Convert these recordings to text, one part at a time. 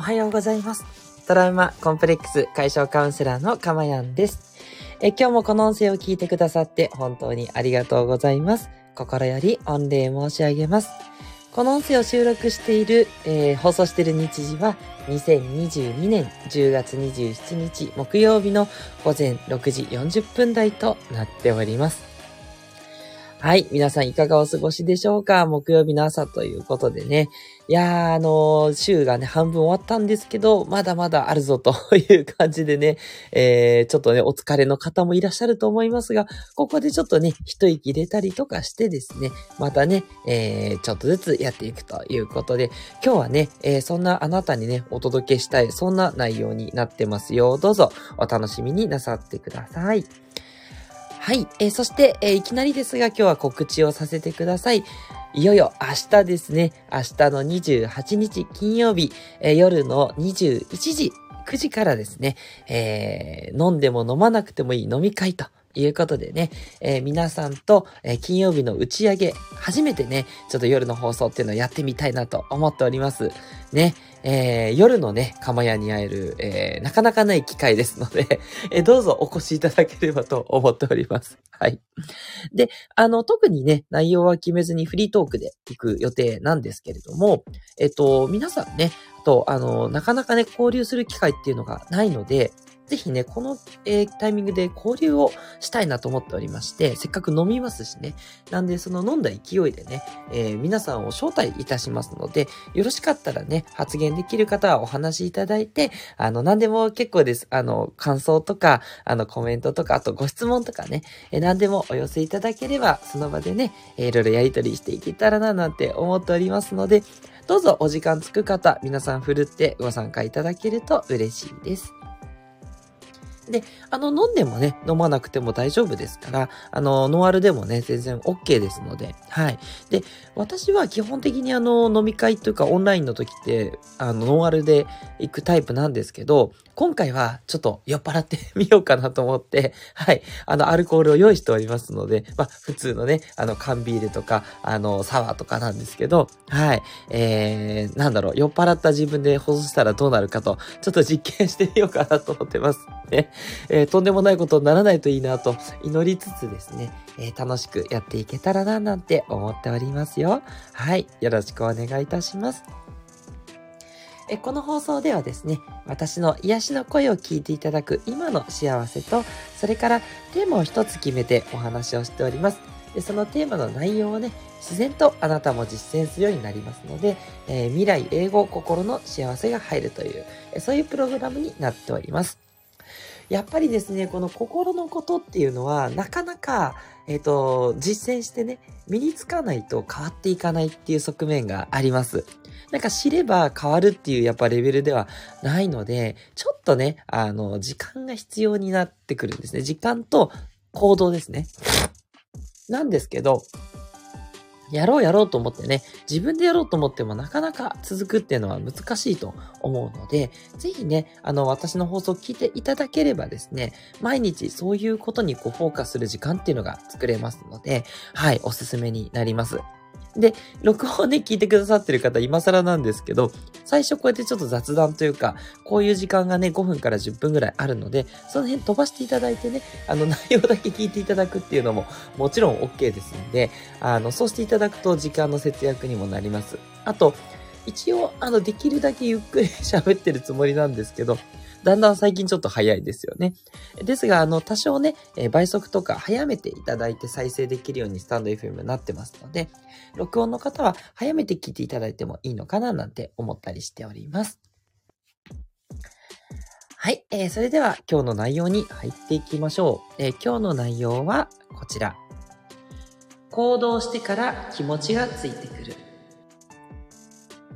おはようございます。トラウマコンプレックス解消カウンセラーのかまやんです。え今日もこの音声を聞いてくださって本当にありがとうございます。心より御礼申し上げます。この音声を収録している、えー放送している日時は2022年10月27日木曜日の午前6時40分台となっております。はい。皆さんいかがお過ごしでしょうか？木曜日の朝ということでね。いやー、あのー週がね、半分終わったんですけど、まだまだあるぞという感じでね、えー、ちょっとね、お疲れの方もいらっしゃると思いますが、ここでちょっとね、一息入れたりとかしてですね、またね、えー、ちょっとずつやっていくということで、今日はね、えーそんなあなたにね、お届けしたい、そんな内容になってますよ。どうぞ、お楽しみになさってください。はい。えーそして、えーいきなりですが今日は告知をさせてください。いよいよ明日ですね。明日の28日金曜日、えー夜の21時、9時からですね、えー飲んでも飲まなくてもいい飲み会ということでね、えー皆さんと、えー金曜日の打ち上げ、初めてね、ちょっと夜の放送っていうのをやってみたいなと思っております。ね、えー夜のね、釜屋に会える、えーなかなかない機会ですので、えーどうぞお越しいただければと思っております。はい。で、あの、特にね、内容は決めずにフリートークで行く予定なんですけれども、えっと、皆さんね、と、あの、なかなかね、交流する機会っていうのがないので、ぜひね、この、えータイミングで交流をしたいなと思っておりまして、せっかく飲みますしね。なんで、その飲んだ勢いでね、えー皆さんを招待いたしますので、よろしかったらね、発言できる方はお話しいただいて、あの、何でも結構です。あの、感想とか、あの、コメントとか、あとご質問とかね、えー何でもお寄せいただければ、その場でね、えーいろいろやりとりしていけたらな、なんて思っておりますので、どうぞお時間つく方、皆さんふるってご参加いただけると嬉しいです。で、あの、飲んでもね、飲まなくても大丈夫ですから、あの、ノンアルでもね、全然 OK ですので、はい。で、私は基本的にあの、飲み会というかオンラインの時って、あの、ノンアルで行くタイプなんですけど、今回はちょっと酔っ払ってみようかなと思って、はい。あの、アルコールを用意しておりますので、まあ、普通のね、あの、缶ビールとか、あの、サワーとかなんですけど、はい。えー、なんだろう、酔っ払った自分で放送したらどうなるかと、ちょっと実験してみようかなと思ってます。ね。えーとんでもないことにならないといいなと祈りつつですね、えー楽しくやっていけたらななんて思っておりますよ。はい。よろしくお願いいたします。えこの放送ではですね、私の癒しの声を聞いていただく今の幸せと、それからテーマを一つ決めてお話をしております。でそのテーマの内容をね、自然とあなたも実践するようになりますので、えー未来、英語、心の幸せが入るという、そういうプログラムになっております。やっぱりですね、この心のことっていうのは、なかなか、えっ、と、実践してね、身につかないと変わっていかないっていう側面があります。なんか知れば変わるっていうやっぱレベルではないので、ちょっとね、あの、時間が必要になってくるんですね。時間と行動ですね。なんですけど、やろうやろうと思ってね、自分でやろうと思ってもなかなか続くっていうのは難しいと思うので、ぜひね、あの、私の放送を聞いていただければですね、毎日そういうことにこうフォーカスする時間っていうのが作れますので、はい、おすすめになります。で、録音ね、聞いてくださってる方、今更なんですけど、最初こうやってちょっと雑談というか、こういう時間がね、5分から10分ぐらいあるので、その辺飛ばしていただいてね、あの、内容だけ聞いていただくっていうのも、もちろん OK ですんで、あの、そうしていただくと時間の節約にもなります。あと、一応、あの、できるだけゆっくり 喋ってるつもりなんですけど、だんだん最近ちょっと早いですよね。ですが、あの、多少ね、え倍速とか早めていただいて再生できるようにスタンド FM になってますので、録音の方は早めて聞いていただいてもいいのかななんて思ったりしております。はい、えーそれでは今日の内容に入っていきましょう。えー今日の内容はこちら。行動してから気持ちがついてくる。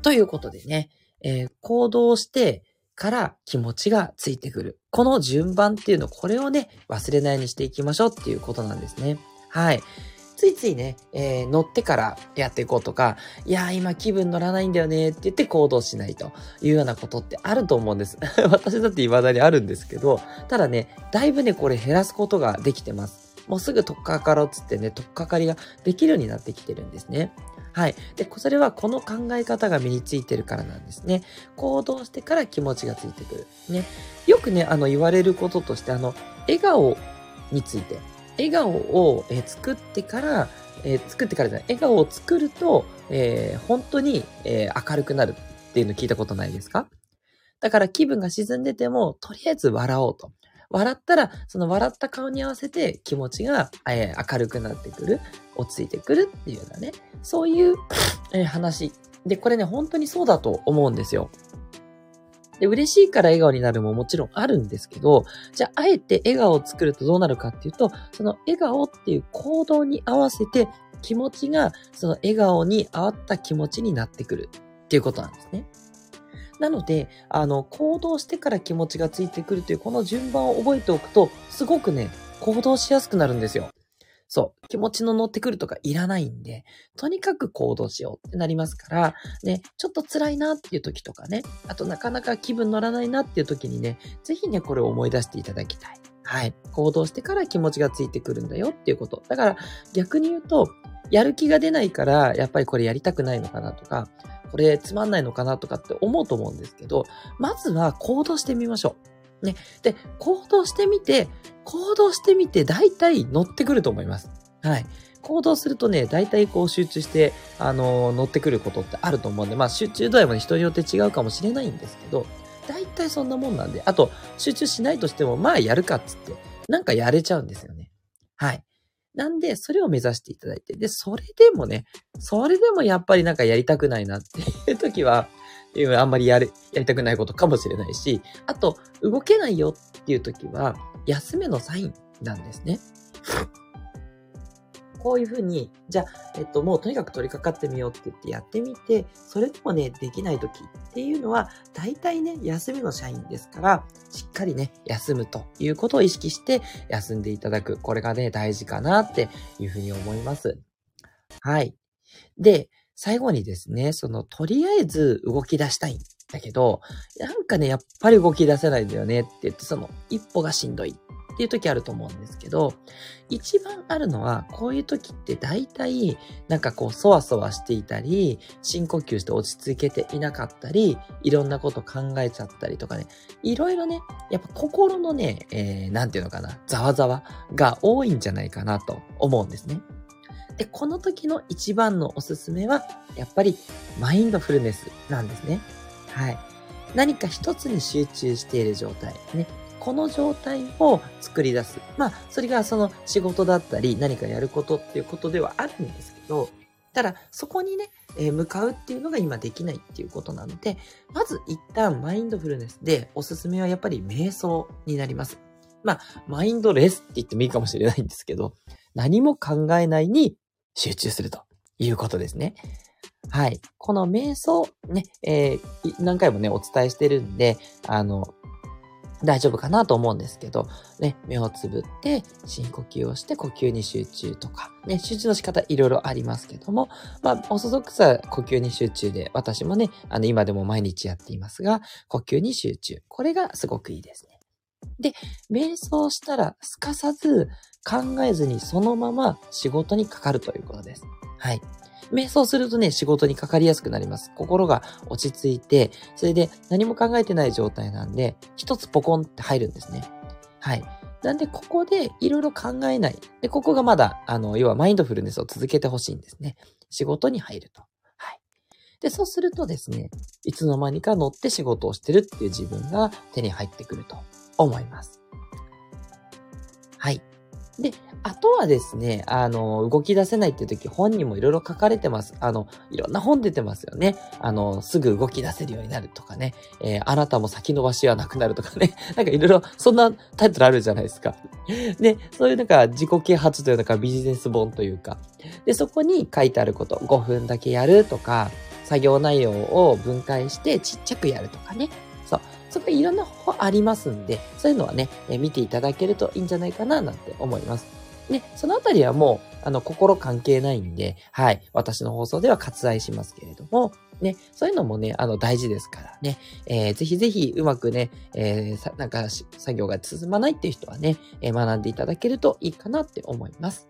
ということでね、えー行動してから気持ちがついてくる。この順番っていうの、これをね、忘れないようにしていきましょうっていうことなんですね。はい。ついついね、えー乗ってからやっていこうとか、いやー今気分乗らないんだよねって言って行動しないというようなことってあると思うんです。私だって未だにあるんですけど、ただね、だいぶね、これ減らすことができてます。もうすぐ取っかかろうっつってね、取っかかりができるようになってきてるんですね。はい。で、それはこの考え方が身についてるからなんですね。行動してから気持ちがついてくる。ね。よくね、あの、言われることとして、あの、笑顔について。笑顔を、え作ってから、えー、作ってからじゃない、笑顔を作ると、えー、本当に、えー、明るくなるっていうの聞いたことないですか？だから気分が沈んでても、とりあえず笑おうと。笑ったら、その笑った顔に合わせて気持ちが、えー、明るくなってくる、落ち着いてくるっていうようなね、そういう、えー、話。で、これね、本当にそうだと思うんですよ。で、嬉しいから笑顔になるももちろんあるんですけど、じゃあ、あえて笑顔を作るとどうなるかっていうと、その笑顔っていう行動に合わせて気持ちが、その笑顔に合った気持ちになってくるっていうことなんですね。なので、あの、行動してから気持ちがついてくるというこの順番を覚えておくと、すごくね、行動しやすくなるんですよ。そう。気持ちの乗ってくるとかいらないんで、とにかく行動しようってなりますから、ね、ちょっと辛いなっていう時とかね、あとなかなか気分乗らないなっていう時にね、ぜひね、これを思い出していただきたい。はい。行動してから気持ちがついてくるんだよっていうこと。だから逆に言うと、やる気が出ないから、やっぱりこれやりたくないのかなとか、これつまんないのかなとかって思うと思うんですけど、まずは行動してみましょう。ね。で、行動してみて、行動してみて、大体乗ってくると思います。はい。行動するとね、大体こう集中して、あのー、乗ってくることってあると思うんで、まあ集中度合いもね、人によって違うかもしれないんですけど、大体そんなもんなんで、あと、集中しないとしても、まあやるかっつって、なんかやれちゃうんですよね。はい。なんで、それを目指していただいて、で、それでもね、それでもやっぱりなんかやりたくないなっていう時は、あんまりやる、やりたくないことかもしれないし、あと、動けないよっていう時は、休めのサインなんですね。こういうふうに、じゃあ、えっと、もうとにかく取り掛かってみようって言ってやってみて、それでもね、できない時っていうのは、大体ね、休みの社員ですから、しっかりね、休むということを意識して休んでいただく。これがね、大事かなっていうふうに思います。はい。で、最後にですね、その、とりあえず動き出したいんだけど、なんかね、やっぱり動き出せないんだよねって言って、その、一歩がしんどいっていう時あると思うんですけど、一番あるのは、こういう時って大体、なんかこう、そわそわしていたり、深呼吸して落ち着けていなかったり、いろんなこと考えちゃったりとかね、いろいろね、やっぱ心のね、えー、なんていうのかな、ざわざわが多いんじゃないかなと思うんですね。で、この時の一番のおすすめは、やっぱりマインドフルネスなんですね。はい。何か一つに集中している状態。ね。この状態を作り出す。まあ、それがその仕事だったり何かやることっていうことではあるんですけど、ただ、そこにね、えー、向かうっていうのが今できないっていうことなので、まず一旦マインドフルネスでおすすめはやっぱり瞑想になります。まあ、マインドレスって言ってもいいかもしれないんですけど、何も考えないに集中するということですね。はい。この瞑想、ね、えー、何回もね、お伝えしてるんで、あの、大丈夫かなと思うんですけど、ね、目をつぶって深呼吸をして呼吸に集中とか、ね、集中の仕方いろいろありますけども、まあ、オーソドックスは呼吸に集中で、私もね、あの、今でも毎日やっていますが、呼吸に集中。これがすごくいいですね。で、瞑想したらすかさず考えずにそのまま仕事にかかるということです。はい。瞑想するとね、仕事にかかりやすくなります。心が落ち着いて、それで何も考えてない状態なんで、一つポコンって入るんですね。はい。なんで、ここでいろいろ考えない。で、ここがまだ、あの、要はマインドフルネスを続けてほしいんですね。仕事に入ると。はい。で、そうするとですね、いつの間にか乗って仕事をしてるっていう自分が手に入ってくると思います。はい。で、あとはですね、あの、動き出せないって時、本にもいろいろ書かれてます。あの、いろんな本出てますよね。あの、すぐ動き出せるようになるとかね。えー、あなたも先延ばしはなくなるとかね。なんかいろいろ、そんなタイトルあるじゃないですか。で、そういうなんか自己啓発というのかビジネス本というか。で、そこに書いてあること、5分だけやるとか、作業内容を分解してちっちゃくやるとかね。そ。こいろんな方法ありますんで、そういうのはね、え見ていただけるといいんじゃないかななんて思います。ね、そのあたりはもう、あの、心関係ないんで、はい、私の放送では割愛しますけれども、ね、そういうのもね、あの、大事ですからね、えー、ぜひぜひうまくね、えー、なんか、作業が進まないっていう人はね、えー、学んでいただけるといいかなって思います。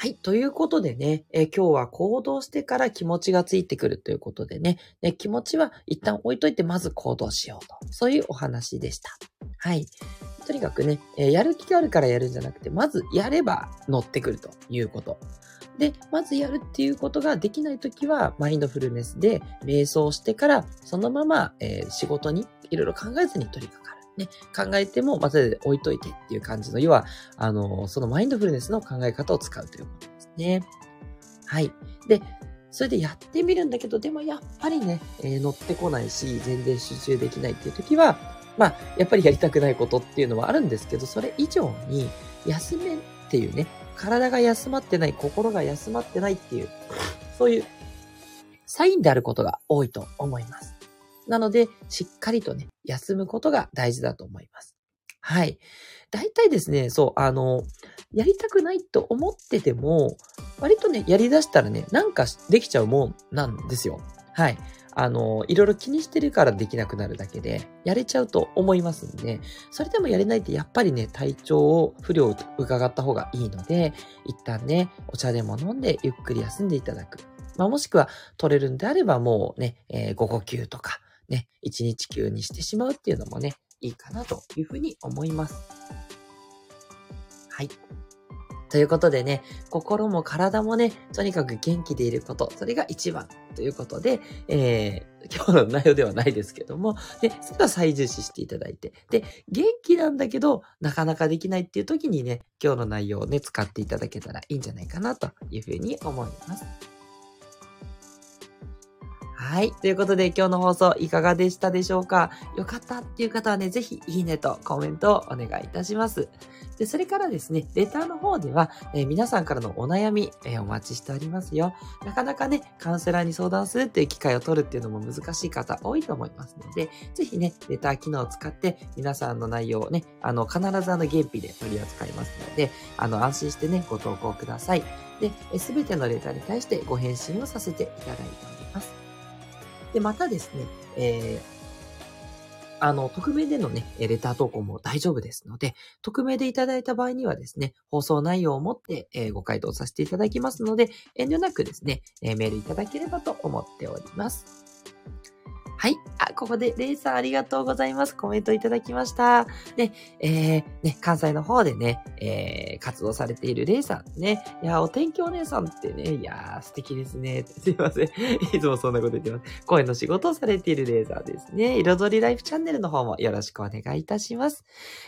はい。ということでね、え今日は行動してから気持ちがついてくるということでね、ね気持ちは一旦置いといてまず行動しようと。そういうお話でした。はい。とにかくね、えやる気があるからやるんじゃなくて、まずやれば乗ってくるということ。で、まずやるっていうことができないときは、マインドフルネスで瞑想してから、そのまま、え仕事にいろいろ考えずに取り掛かる。ね、考えてもまず置いといてっていう感じの、要は、あの、そのマインドフルネスの考え方を使うということですね。はい。で、それでやってみるんだけど、でもやっぱりね、えー乗ってこないし、全然集中できないっていう時は、まあ、やっぱりやりたくないことっていうのはあるんですけど、それ以上に、休めっていうね、体が休まってない、心が休まってないっていう、そういうサインであることが多いと思います。なので、しっかりとね、休むことが大事だと思います。はい。大体ですね、そう、あの、やりたくないと思ってても、割とね、やり出したらね、なんかできちゃうもんなんですよ。はい。あの、いろいろ気にしてるからできなくなるだけで、やれちゃうと思いますんで、それでもやれないってやっぱりね、体調を、不良を伺った方がいいので、一旦ね、お茶でも飲んでゆっくり休んでいただく。まあ、もしくは取れるんであればもうね、えー午後休とか、ね、一日休にしてしまうっていうのもね、いいかなというふうに思います。はい。ということでね、心も体もね、とにかく元気でいること、それが一番ということで、えー、今日の内容ではないですけども、で、それは最重視していただいて、で、元気なんだけど、なかなかできないっていう時にね、今日の内容をね、使っていただけたらいいんじゃないかなというふうに思います。はい。ということで今日の放送いかがでしたでしょうか？よかったっていう方はね、ぜひいいねとコメントをお願いいたします。で、それからですね、レターの方では、えー皆さんからのお悩み、えーお待ちしておりますよ。なかなかね、カウンセラーに相談するっていう機会を取るっていうのも難しい方多いと思いますので、ぜひね、レター機能を使って皆さんの内容をね、あの、必ずあの、原費で取り扱いますので、あの、安心してね、ご投稿ください。で、すべてのレターに対してご返信をさせていただいております。で、またですね、えーあの、匿名でのね、レター投稿も大丈夫ですので、匿名でいただいた場合にはですね、放送内容をもって、えご回答させていただきますので、遠慮なくですね、えメールいただければと思っております。はい。あ、ここで、レイさんありがとうございます。コメントいただきました。で、えー、ね、関西の方でね、えー、活動されているレイさんね。いや、お天気お姉さんってね、いやー、素敵ですね。すいません。いつもそんなこと言ってます。声の仕事をされているレーザーですね。彩りライフチャンネルの方もよろしくお願いいたします。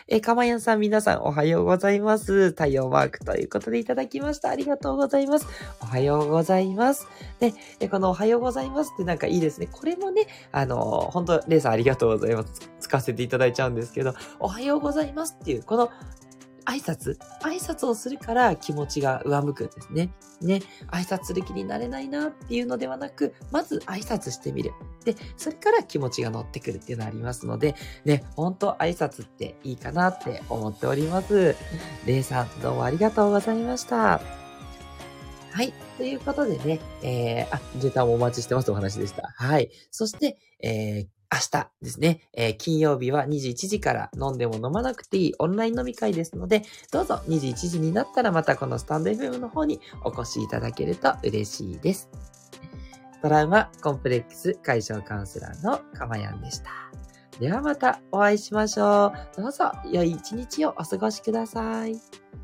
えー、かまやんさん皆さんおはようございます。太陽マークということでいただきました。ありがとうございます。おはようございます。で、このおはようございますってなんかいいですね。これもね、ああの本当レイさんありがとうございます。使わせていただいちゃうんですけど、おはようございますっていう、この挨拶挨拶をするから気持ちが上向くんですね。ね。挨拶する気になれないなっていうのではなく、まず挨拶してみる。で、それから気持ちが乗ってくるっていうのありますので、ね、ほんと挨拶っていいかなって思っております。レイさん、どうもありがとうございました。はい。ということでね、えー、あ、レターもお待ちしてますお話でした。はい。そして、えー、明日ですね、えー金曜日は21時から飲んでも飲まなくていいオンライン飲み会ですので、どうぞ21時になったらまたこのスタンド FM の方にお越しいただけると嬉しいです。トラウマコンプレックス解消カウンセラーのかまやんでした。ではまたお会いしましょう。どうぞ良い一日をお過ごしください。